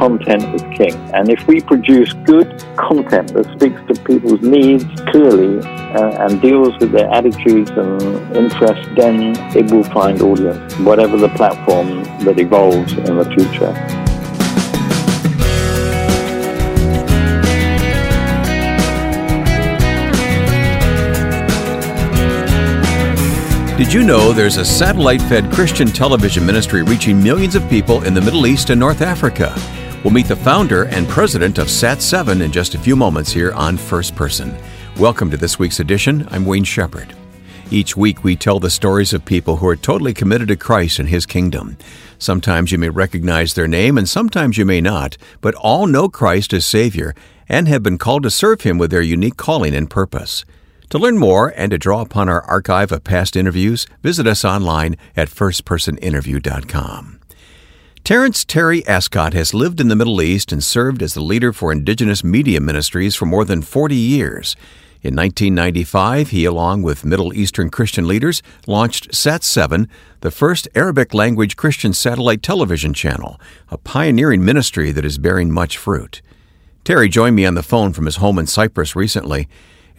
Content is king. And if we produce good content that speaks to people's needs clearly uh, and deals with their attitudes and interests, then it will find audience, whatever the platform that evolves in the future. Did you know there's a satellite fed Christian television ministry reaching millions of people in the Middle East and North Africa? We'll meet the founder and president of Sat7 in just a few moments here on First Person. Welcome to this week's edition. I'm Wayne Shepherd. Each week, we tell the stories of people who are totally committed to Christ and His kingdom. Sometimes you may recognize their name, and sometimes you may not, but all know Christ as Savior and have been called to serve Him with their unique calling and purpose. To learn more and to draw upon our archive of past interviews, visit us online at firstpersoninterview.com. Terence Terry Ascott has lived in the Middle East and served as the leader for indigenous media ministries for more than 40 years. In 1995, he, along with Middle Eastern Christian leaders, launched Sat7, the first Arabic language Christian satellite television channel, a pioneering ministry that is bearing much fruit. Terry joined me on the phone from his home in Cyprus recently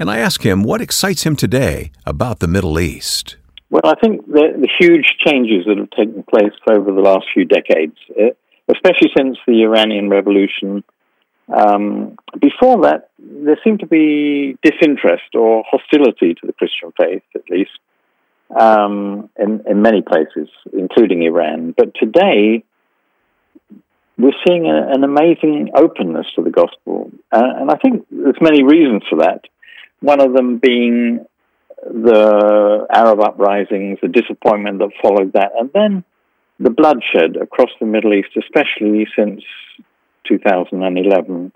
and I ask him what excites him today about the Middle East. Well, I think the, the huge changes that have taken place over the last few decades, eh, especially since the Iranian Revolution, um, before that, there seemed to be disinterest or hostility to the Christian faith, at least, um, in, in many places, including Iran. But today, we're seeing a, an amazing openness to the gospel. Uh, and I think there's many reasons for that one of them being the Arab uprisings, the disappointment that followed that, and then the bloodshed across the Middle East, especially since 2011.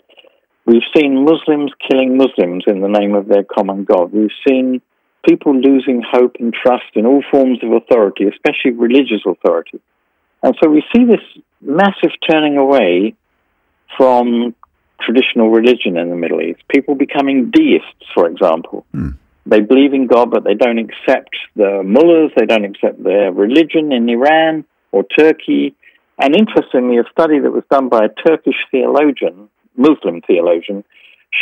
We've seen Muslims killing Muslims in the name of their common God. We've seen people losing hope and trust in all forms of authority, especially religious authority. And so we see this massive turning away from traditional religion in the Middle East. People becoming deists, for example. Mm. They believe in God, but they don't accept the mullahs, they don't accept their religion in Iran or Turkey. And interestingly, a study that was done by a Turkish theologian, Muslim theologian,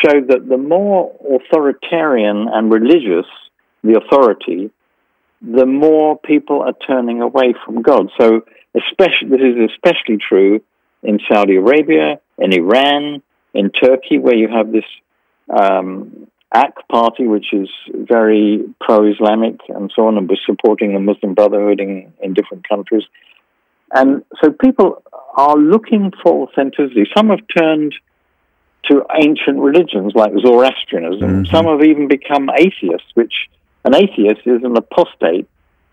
showed that the more authoritarian and religious the authority, the more people are turning away from God. So, especially this is especially true in Saudi Arabia, in Iran, in Turkey, where you have this um, AK party, which is very pro-Islamic and so on, and was supporting the Muslim Brotherhood in, in different countries. And so people are looking for authenticity. Some have turned to ancient religions like Zoroastrianism. Mm-hmm. Some have even become atheists, which an atheist is an apostate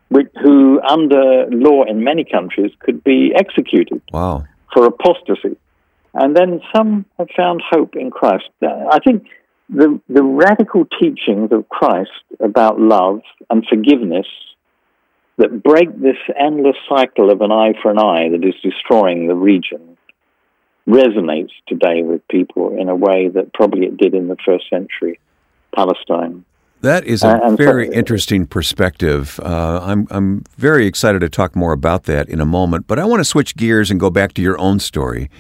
which, who, under law in many countries, could be executed wow. for apostasy. And then some have found hope in Christ. I think the, the radical teachings of Christ about love and forgiveness that break this endless cycle of an eye for an eye that is destroying the region resonates today with people in a way that probably it did in the first century Palestine. That is a uh, very so, interesting perspective. Uh, I'm I'm very excited to talk more about that in a moment, but I want to switch gears and go back to your own story.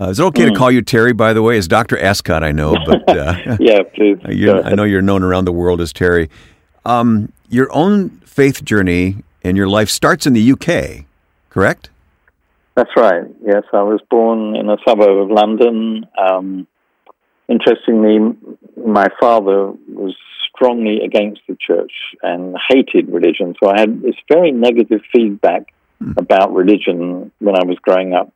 Uh, is it okay mm. to hmm. call you Terry, by the way? It's Dr. Ascott, I know, but uh, yeah, please. I know you're known around the world as Terry. Um, your own faith journey and your life starts in the UK, correct? That's right. Yes, I was born in a suburb of London. Um, interestingly, my father was strongly against the church and hated religion, so I had this very negative feedback mm. about religion when I was growing up.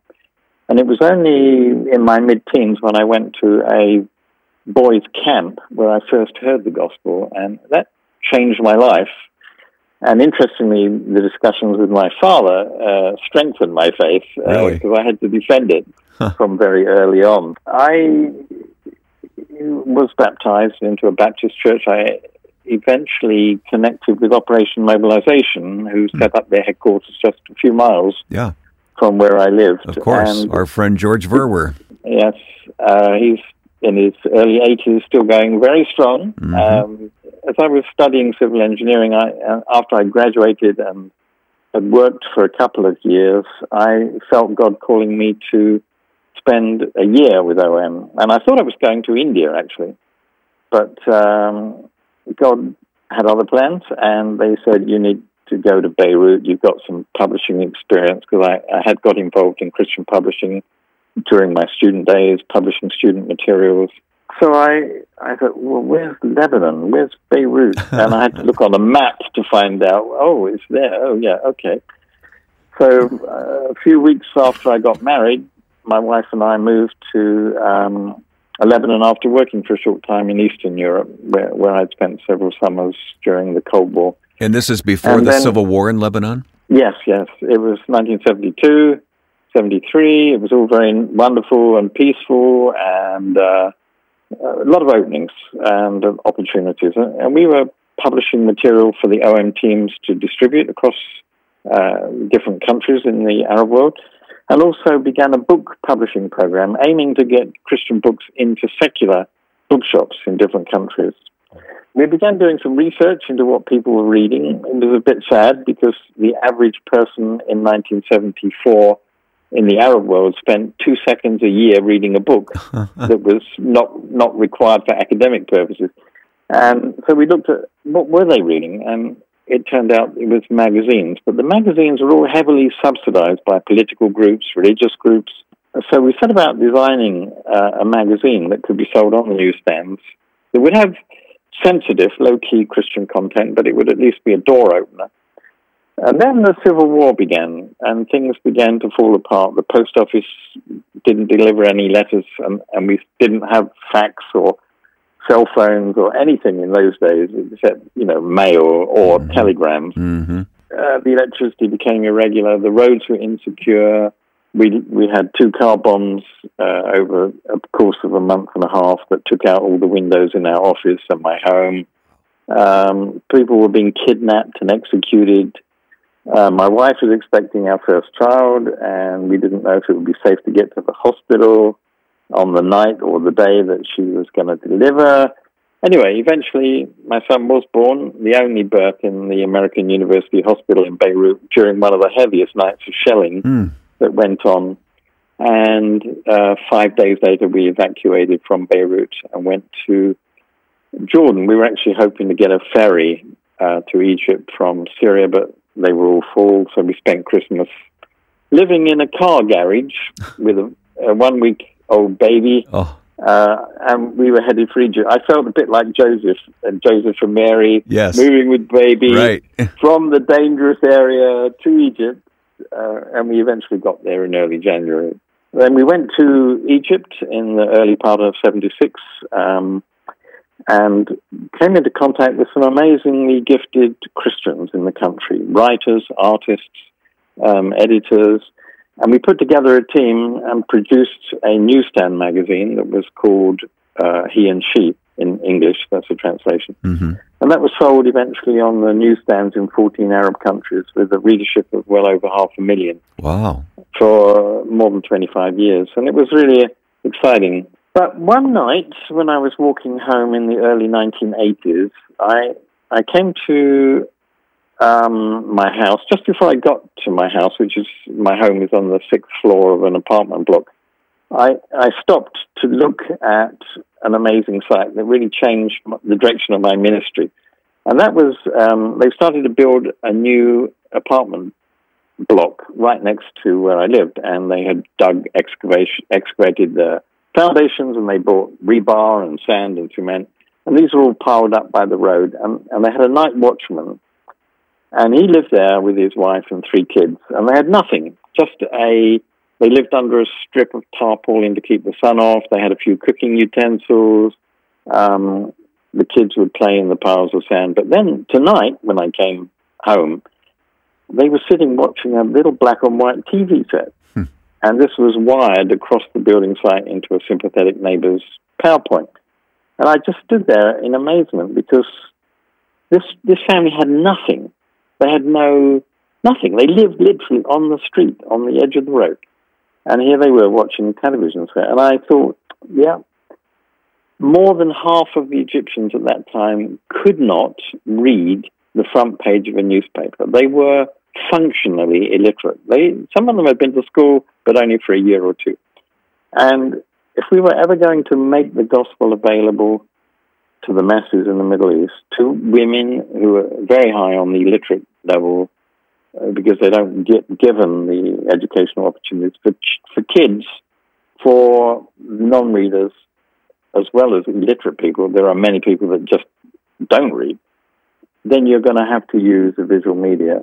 And it was only in my mid teens when I went to a boys' camp where I first heard the gospel, and that changed my life. And interestingly, the discussions with my father uh, strengthened my faith uh, really? because I had to defend it huh. from very early on. I was baptized into a Baptist church. I eventually connected with Operation Mobilization, who hmm. set up their headquarters just a few miles yeah from where I lived. Of course, And our friend George Verwer. Yes, uh, he's in his early 80s, still going very strong. Mhm. Um, as I was studying civil engineering, I, uh, after I graduated and had worked for a couple of years, I felt God calling me to spend a year with OM. And I thought I was going to India, actually. But um, God had other plans, and they said, You need to go to Beirut. You've got some publishing experience, because I, I had got involved in Christian publishing during my student days, publishing student materials. So I, I thought, well, where's Lebanon? Where's Beirut? And I had to look on a map to find out. Oh, it's there. Oh, yeah, okay. So uh, a few weeks after I got married, my wife and I moved to um, Lebanon after working for a short time in Eastern Europe, where, where I'd spent several summers during the Cold War. And this is before And the then- Civil War in Lebanon? Yes, yes. It was 1972, 73. It was all very wonderful and peaceful and uh, a lot of openings and uh, opportunities. And we were publishing material for the OM teams to distribute across uh, different countries in the Arab world. And also began a book publishing program aiming to get Christian books into secular bookshops in different countries. We began doing some research into what people were reading. It was a bit sad because the average person in 1974 in the Arab world spent two seconds a year reading a book that was not not required for academic purposes. And so we looked at what were they reading, and it turned out it was magazines. But the magazines were all heavily subsidized by political groups, religious groups. So we set about designing uh, a magazine that could be sold on the newsstands. It would have sensitive, low-key Christian content, but it would at least be a door opener. And then the Civil War began, and things began to fall apart. The post office didn't deliver any letters, and, and we didn't have fax or cell phones or anything in those days, except you know mail or Mhm. telegrams. hmm Uh, the electricity became irregular. The roads were insecure. We we had two car bombs uh, over a course of a month and a half that took out all the windows in our office and my home. Um, people were being kidnapped and executed. Uh, my wife was expecting our first child, and we didn't know if it would be safe to get to the hospital on the night or the day that she was going to deliver. Anyway, eventually my son was born, the only birth in the American University Hospital in Beirut during one of the heaviest nights of shelling Mm. That went on. And uh, five days later, we evacuated from Beirut and went to Jordan. We were actually hoping to get a ferry uh, to Egypt from Syria, but they were all full, so we spent Christmas living in a car garage with a, a one week old baby Oh, uh, and we were headed for Egypt. I felt a bit like Joseph and Joseph and Mary yes. moving with baby Right. from the dangerous area to Egypt, uh, and we eventually got there in early January. Then we went to Egypt in the early part of '76 um, and came into contact with some amazingly gifted Christians in the country, writers, artists, um, editors. And we put together a team and produced a newsstand magazine that was called uh, He and She in English. That's a translation. hmm And that was sold eventually on the newsstands in 14 Arab countries with a readership of well over half a million Wow. for more than 25 years. And it was really exciting. But one night when I was walking home in the early 1980s, I, I came to um, my house just before I got to my house, which is my home is on the sixth floor of an apartment block. I, I stopped to look at an amazing site that really changed the direction of my ministry. And that was, um, they started to build a new apartment block right next to where I lived. And they had dug excavation, excavated the foundations and they bought rebar and sand and cement. And these were all piled up by the road. And, and they had a night watchman. And he lived there with his wife and three kids. And they had nothing, just a they lived under a strip of tarpaulin to keep the sun off. They had a few cooking utensils. Um, the kids would play in the piles of sand. But then tonight, when I came home, they were sitting watching a little black and white TV set. Hmm. And this was wired across the building site into a sympathetic neighbor's PowerPoint. And I just stood there in amazement because this, this family had nothing. They had no Nothing. They lived literally on the street, on the edge of the road. And here they were watching television set. And I thought, yeah, more than half of the Egyptians at that time could not read the front page of a newspaper. They were functionally illiterate. They, some of them had been to school, but only for a year or two. And if we were ever going to make the gospel available to the masses in the Middle East, to women who were very high on the literate level, Uh, because they don't get given the educational opportunities for for kids, for non-readers, as well as illiterate people. There are many people that just don't read. Then you're going to have to use the visual media,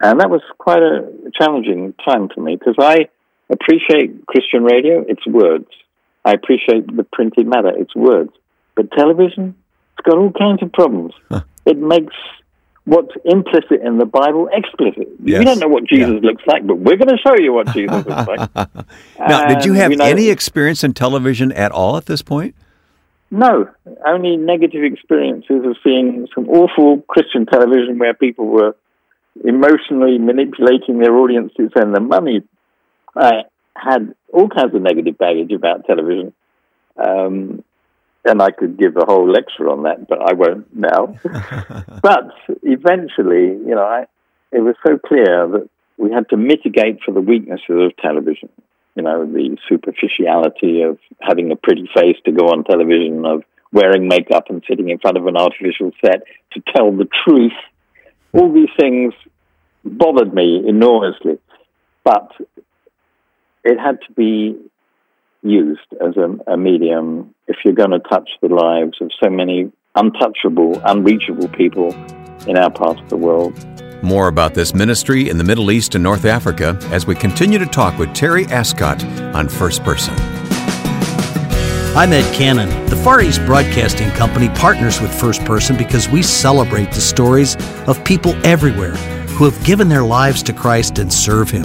and that was quite a challenging time for me because I appreciate Christian radio. It's words. I appreciate the printed matter. It's words. But television, it's got all kinds of problems. Huh. It makes what's implicit in the Bible explicit. Yes. We don't know what Jesus yeah. looks like, but we're going to show you what Jesus looks like. now, and, did you have you know, any experience in television at all at this point? No, only negative experiences of seeing some awful Christian television where people were emotionally manipulating their audiences and the money. I had all kinds of negative baggage about television. Um, and I could give a whole lecture on that, but I won't now. but eventually, you know, I, it was so clear that we had to mitigate for the weaknesses of television. You know, the superficiality of having a pretty face to go on television, of wearing makeup and sitting in front of an artificial set to tell the truth. All these things bothered me enormously. But it had to be used as a, a medium if you're going to touch the lives of so many untouchable, unreachable people in our part of the world. More about this ministry in the Middle East and North Africa as we continue to talk with Terry Ascott on First Person. I'm Ed Cannon. The Far East Broadcasting Company partners with First Person because we celebrate the stories of people everywhere who have given their lives to Christ and serve Him.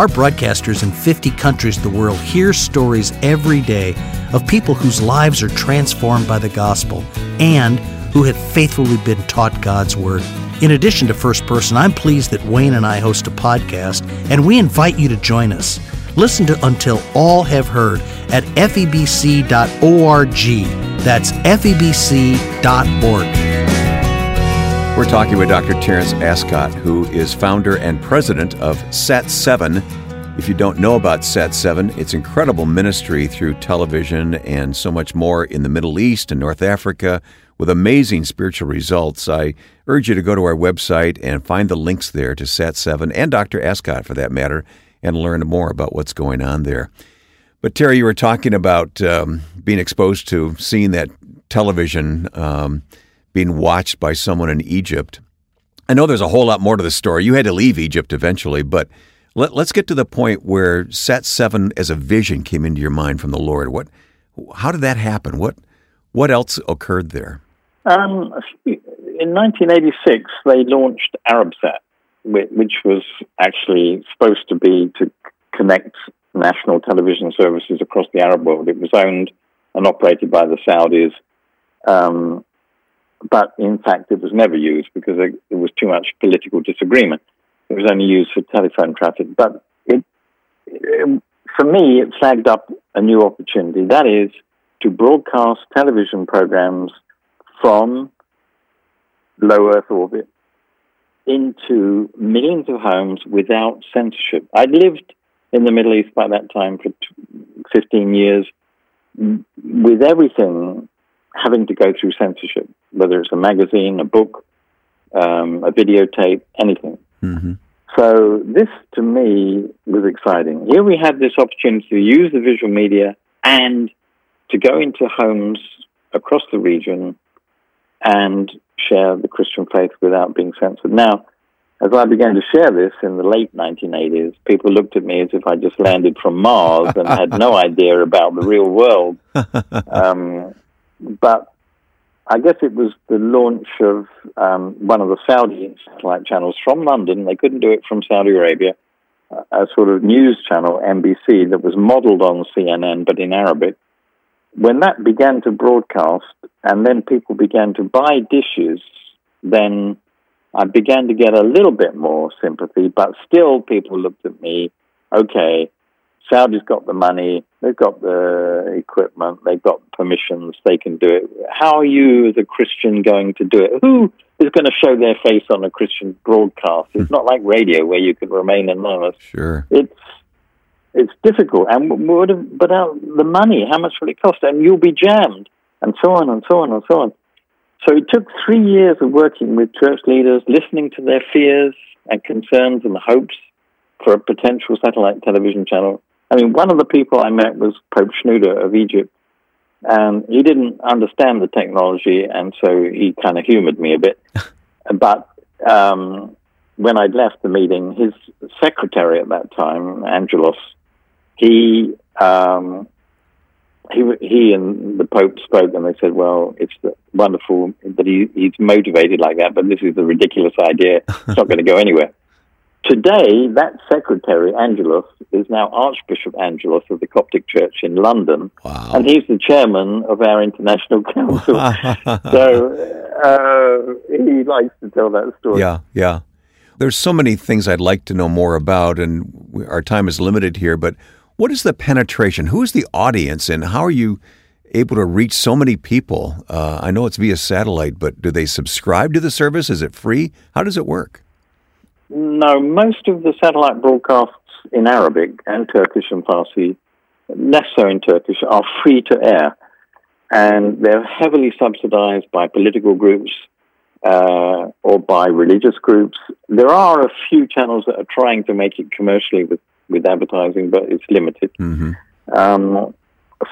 Our broadcasters in 50 countries of the world hear stories every day of people whose lives are transformed by the gospel and who have faithfully been taught God's Word. In addition to First Person, I'm pleased that Wayne and I host a podcast, and we invite you to join us. Listen to Until All Have Heard at febc.org. That's febc.org. We're talking with Dr. Terence Ascott, who is founder and president of SAT7. If you don't know about SAT7, it's incredible ministry through television and so much more in the Middle East and North Africa with amazing spiritual results. I urge you to go to our website and find the links there to SAT7 and Dr. Ascott for that matter and learn more about what's going on there. But Terry, you were talking about um, being exposed to seeing that television. Um, being watched by someone in Egypt. I know there's a whole lot more to the story. You had to leave Egypt eventually, but let, us get to the point where Sat Seven as a vision came into your mind from the Lord. What, how did that happen? What, what else occurred there? Um, in 1986, they launched ArabSat, which was actually supposed to be to connect national television services across the Arab world. It was owned and operated by the Saudis. Um, but in fact, it was never used because there was too much political disagreement. It was only used for telephone traffic. But it, it, for me, it flagged up a new opportunity. That is to broadcast television programs from low Earth orbit into millions of homes without censorship. I'd lived in the Middle East by that time for 15 years with everything having to go through censorship, whether it's a magazine, a book, um, a videotape, anything. Mm-hmm. So this, to me, was exciting. Here we had this opportunity to use the visual media and to go into homes across the region and share the Christian faith without being censored. Now, as I began to share this in the late 1980s, people looked at me as if I just landed from Mars and had no idea about the real world. Um, but I guess it was the launch of um, one of the Saudi satellite channels from London. They couldn't do it from Saudi Arabia. A sort of news channel, MBC, that was modeled on CNN but in Arabic. When that began to broadcast, and then people began to buy dishes, then I began to get a little bit more sympathy, but still people looked at me, okay, Saudi's got the money, they've got the equipment, they've got permissions, they can do it. How are you as a Christian going to do it? Who is going to show their face on a Christian broadcast? It's hmm. not like radio where you can remain anonymous. Sure. It's it's difficult. And what about the money? How much will it cost? And you'll be jammed, and so on and so on and so on. So it took three years of working with church leaders, listening to their fears and concerns and hopes for a potential satellite television channel. I mean, one of the people I met was Pope Shenouda of Egypt, and he didn't understand the technology, and so he kind of humored me a bit. but um, when I'd left the meeting, his secretary at that time, Angelos, he um, he he and the Pope spoke, and they said, "Well, it's wonderful that he, he's motivated like that, but this is a ridiculous idea. It's not going to go anywhere." Today, that secretary, Angelos, is now Archbishop Angelos of the Coptic Church in London, wow. and he's the chairman of our international council. so uh, he likes to tell that story. Yeah, yeah. There's so many things I'd like to know more about, and our time is limited here, but what is the penetration? Who is the audience, and how are you able to reach so many people? Uh, I know it's via satellite, but do they subscribe to the service? Is it free? How does it work? No, most of the satellite broadcasts in Arabic and Turkish and Farsi, less so in Turkish, are free to air. And they're heavily subsidized by political groups uh, or by religious groups. There are a few channels that are trying to make it commercially with with advertising, but it's limited. Mm-hmm. Um,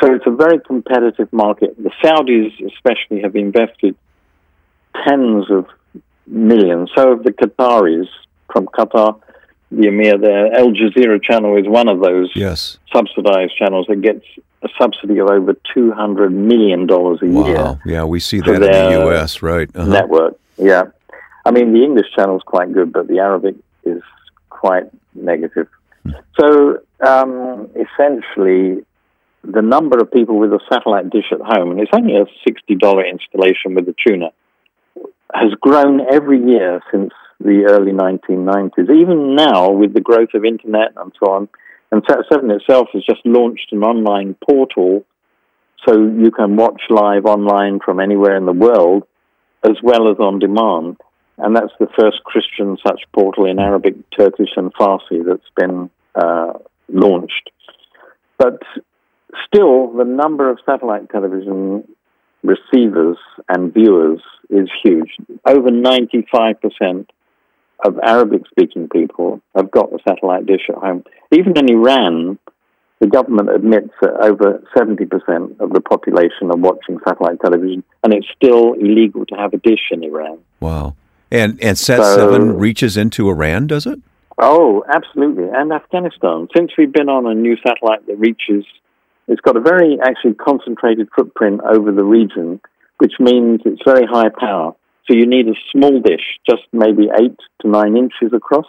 so it's a very competitive market. The Saudis, especially, have invested tens of millions. So have the Qataris from Qatar. The Emir there, Al Jazeera channel is one of those yes. subsidized channels that gets a subsidy of over two hundred million dollars a wow. year. Yeah, we see that in the U.S. Right uh-huh. network. Yeah, I mean the English channel is quite good, but the Arabic is quite negative. So um, essentially, the number of people with a satellite dish at home, and it's only a $60 installation with the tuner, has grown every year since the early 1990s. Even now, with the growth of internet and so on, and Sat7 itself has just launched an online portal so you can watch live online from anywhere in the world as well as on demand. And that's the first Christian such portal in Arabic, Turkish, and Farsi that's been uh, launched. But still, the number of satellite television receivers and viewers is huge. Over 95% of Arabic speaking people have got the satellite dish at home. Even in Iran, the government admits that over 70% of the population are watching satellite television, and it's still illegal to have a dish in Iran. Wow. And, and Sat so, 7 reaches into Iran, does it? Oh, absolutely. And Afghanistan. Since we've been on a new satellite that reaches, it's got a very actually concentrated footprint over the region, which means it's very high power. So you need a small dish, just maybe eight to nine inches across,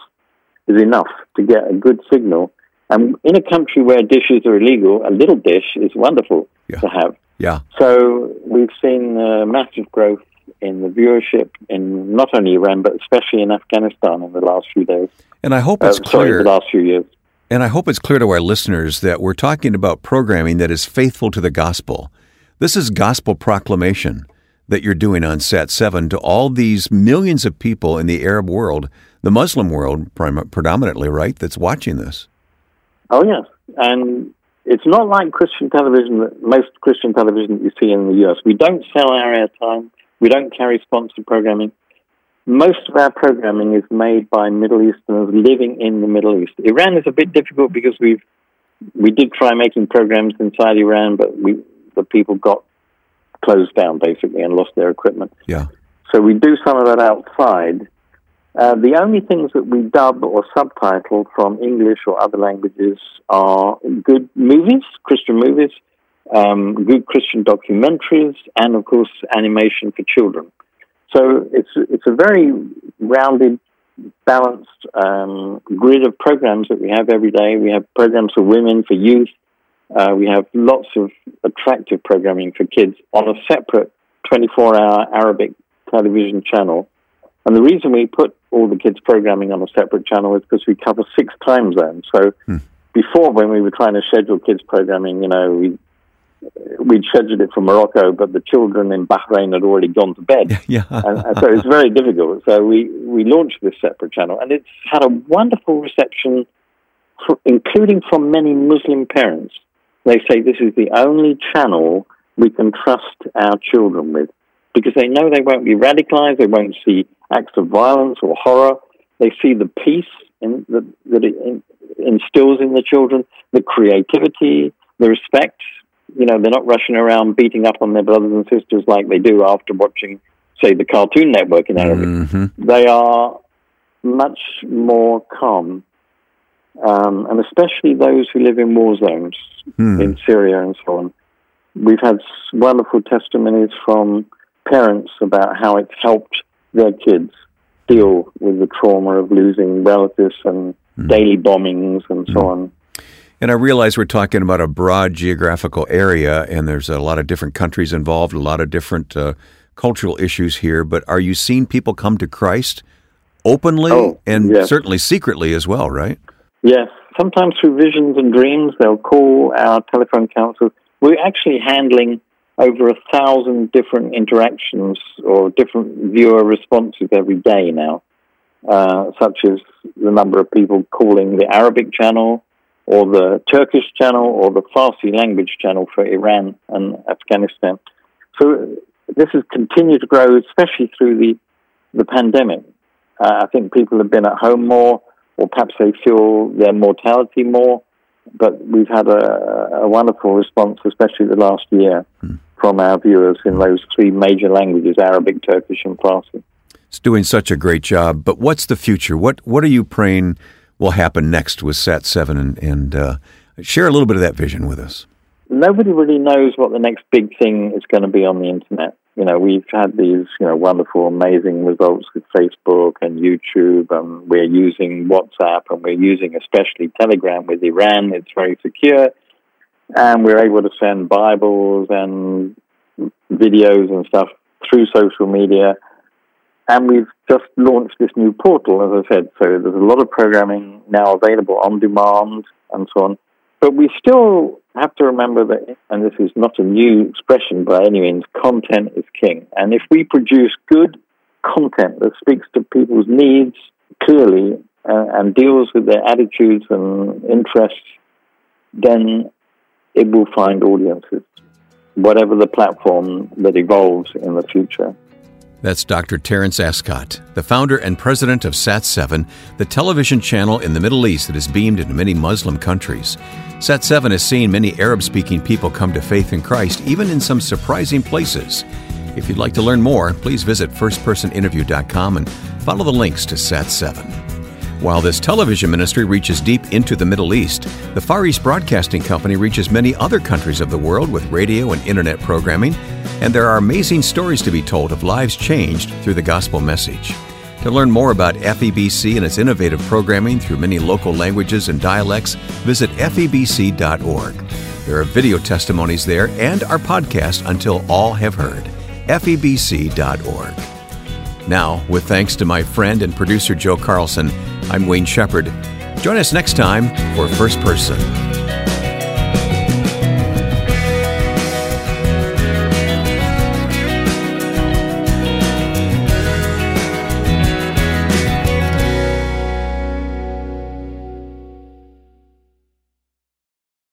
is enough to get a good signal. And in a country where dishes are illegal, a little dish is wonderful yeah. to have. Yeah. So we've seen uh, massive growth in the viewership in not only Iran but especially in Afghanistan in the last few days. And I hope it's uh, clear. Sorry, the last few years. And I hope it's clear to our listeners that we're talking about programming that is faithful to the gospel. This is gospel proclamation that you're doing on Sat 7 to all these millions of people in the Arab world, the Muslim world predominantly, right, that's watching this. Oh, yes. And it's not like Christian television, most Christian television that you see in the U.S. We don't sell our airtime. We don't carry sponsored programming. Most of our programming is made by Middle Easterners living in the Middle East. Iran is a bit difficult because we've we did try making programs inside Iran, but we the people got closed down basically and lost their equipment. Yeah. So we do some of that outside. Uh, the only things that we dub or subtitle from English or other languages are good movies, Christian movies, um, good Christian documentaries, and of course animation for children. So it's it's a very rounded, balanced um, grid of programs that we have every day. We have programs for women, for youth. Uh, we have lots of attractive programming for kids on a separate 24-hour Arabic television channel And the reason we put all the kids' programming on a separate channel is because we cover six time zones. So hmm. before, when we were trying to schedule kids' programming, you know, we we'd scheduled it for Morocco, but the children in Bahrain had already gone to bed. Yeah. and, and so it's very difficult. So we, we launched this separate channel, and it's had a wonderful reception, for, including from many Muslim parents. They say this is the only channel we can trust our children with because they know they won't be radicalized, they won't see acts of violence or horror. They see the peace in, the, that it instills in the children, the creativity, the respect you know, they're not rushing around beating up on their brothers and sisters like they do after watching, say, the Cartoon Network in Arabic. Mm-hmm. They are much more calm, um, and especially those who live in war zones mm. in Syria and so on. We've had wonderful testimonies from parents about how it's helped their kids deal with the trauma of losing relatives and mm. daily bombings and so mm. on. And I realize we're talking about a broad geographical area, and there's a lot of different countries involved, a lot of different uh, cultural issues here. But are you seeing people come to Christ openly oh, and yes. certainly secretly as well, right? Yes. Sometimes through visions and dreams, they'll call our telephone counselors. We're actually handling over a thousand different interactions or different viewer responses every day now, uh, such as the number of people calling the Arabic channel or the Turkish channel or the Farsi language channel for Iran and Afghanistan. So this has continued to grow, especially through the, the pandemic. Uh, I think people have been at home more, or perhaps they feel their mortality more. But we've had a, a wonderful response, especially the last year, hmm. from our viewers in those three major languages Arabic, Turkish, and Farsi. It's doing such a great job. But what's the future? What, what are you praying? will happen next with Sat 7 and, and uh, share a little bit of that vision with us. Nobody really knows what the next big thing is going to be on the internet. You know, we've had these, you know, wonderful, amazing results with Facebook and YouTube, and we're using WhatsApp, and we're using especially Telegram with Iran. It's very secure, and we're able to send Bibles and videos and stuff through social media and we've just launched this new portal, as I said. So there's a lot of programming now available on demand and so on. But we still have to remember that, and this is not a new expression by any means, content is king. And if we produce good content that speaks to people's needs clearly uh, and deals with their attitudes and interests, then it will find audiences, whatever the platform that evolves in the future. That's Dr. Terence Ascott, the founder and president of Sat7, the television channel in the Middle East that is beamed into many Muslim countries. Sat7 has seen many Arab speaking people come to faith in Christ, even in some surprising places. If you'd like to learn more, please visit firstpersoninterview.com and follow the links to Sat7. While this television ministry reaches deep into the Middle East, the Far East Broadcasting Company reaches many other countries of the world with radio and internet programming, and there are amazing stories to be told of lives changed through the gospel message. To learn more about FEBC and its innovative programming through many local languages and dialects, visit febc.org. There are video testimonies there and our podcast until all have heard. febc.org. Now, with thanks to my friend and producer Joe Carlson, I'm Wayne Shepherd. Join us next time for First Person.